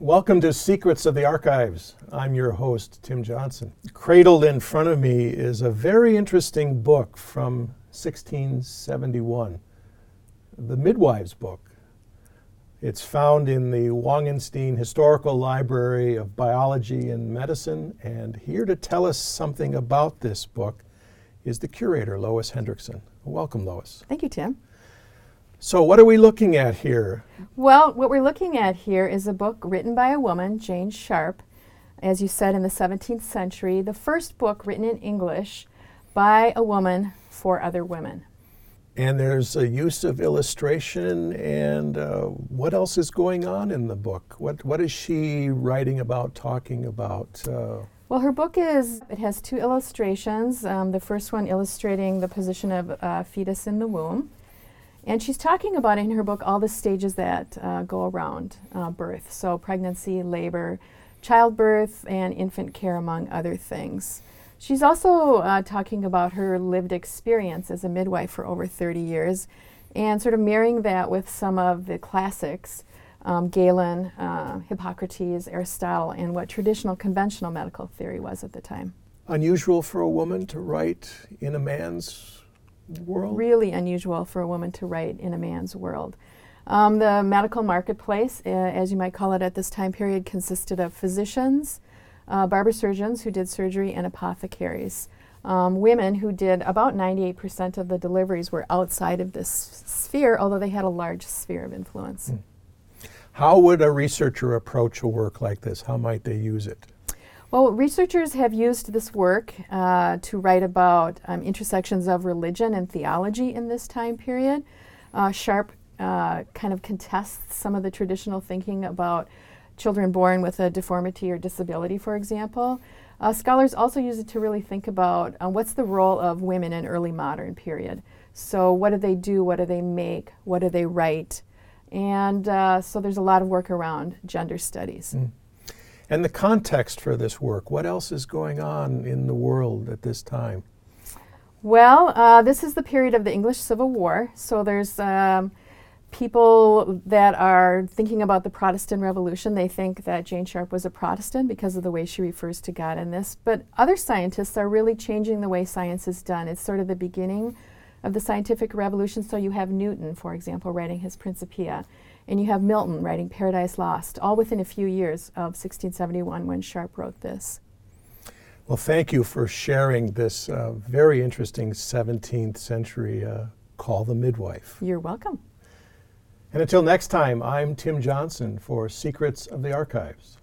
Welcome to Secrets of the Archives. I'm your host, Tim Johnson. Cradled in front of me is a very interesting book from 1671, the Midwives Book. It's found in the Wangensteen Historical Library of Biology and Medicine, and here to tell us something about this book is the curator, Lois Hendrickson. Welcome, Lois. Thank you, Tim. So, what are we looking at here? Well, what we're looking at here is a book written by a woman, Jane Sharp, as you said, in the 17th century, the first book written in English by a woman for other women. And there's a use of illustration, and uh, what else is going on in the book? What, what is she writing about, talking about? Uh, well, her book is, it has two illustrations. Um, the first one illustrating the position of a fetus in the womb. And she's talking about in her book all the stages that uh, go around uh, birth. So, pregnancy, labor, childbirth, and infant care, among other things. She's also uh, talking about her lived experience as a midwife for over 30 years and sort of marrying that with some of the classics um, Galen, uh, Hippocrates, Aristotle, and what traditional conventional medical theory was at the time. Unusual for a woman to write in a man's world? Really unusual for a woman to write in a man's world. Um, the medical marketplace, uh, as you might call it at this time period, consisted of physicians, uh, barber surgeons who did surgery, and apothecaries. Um, women who did about 98% of the deliveries were outside of this sphere, although they had a large sphere of influence. Mm. How would a researcher approach a work like this? How might they use it? Well, researchers have used this work uh, to write about um, intersections of religion and theology in this time period. Uh, Sharp uh, kind of contests some of the traditional thinking about children born with a deformity or disability, for example. Uh, scholars also use it to really think about uh, what's the role of women in early modern period. So, what do they do? What do they make? What do they write? And uh, so, there's a lot of work around gender studies. Mm. And the context for this work, what else is going on in the world at this time? Well, uh, this is the period of the English Civil War, so there's um, people that are thinking about the Protestant Revolution. They think that Jane Sharp was a Protestant because of the way she refers to God in this. But other scientists are really changing the way science is done. It's sort of the beginning of the scientific revolution. So you have Newton, for example, writing his Principia. And you have Milton writing Paradise Lost, all within a few years of 1671 when Sharp wrote this. Well, thank you for sharing this uh, very interesting 17th century uh, call the midwife. You're welcome. And until next time, I'm Tim Johnson for Secrets of the Archives.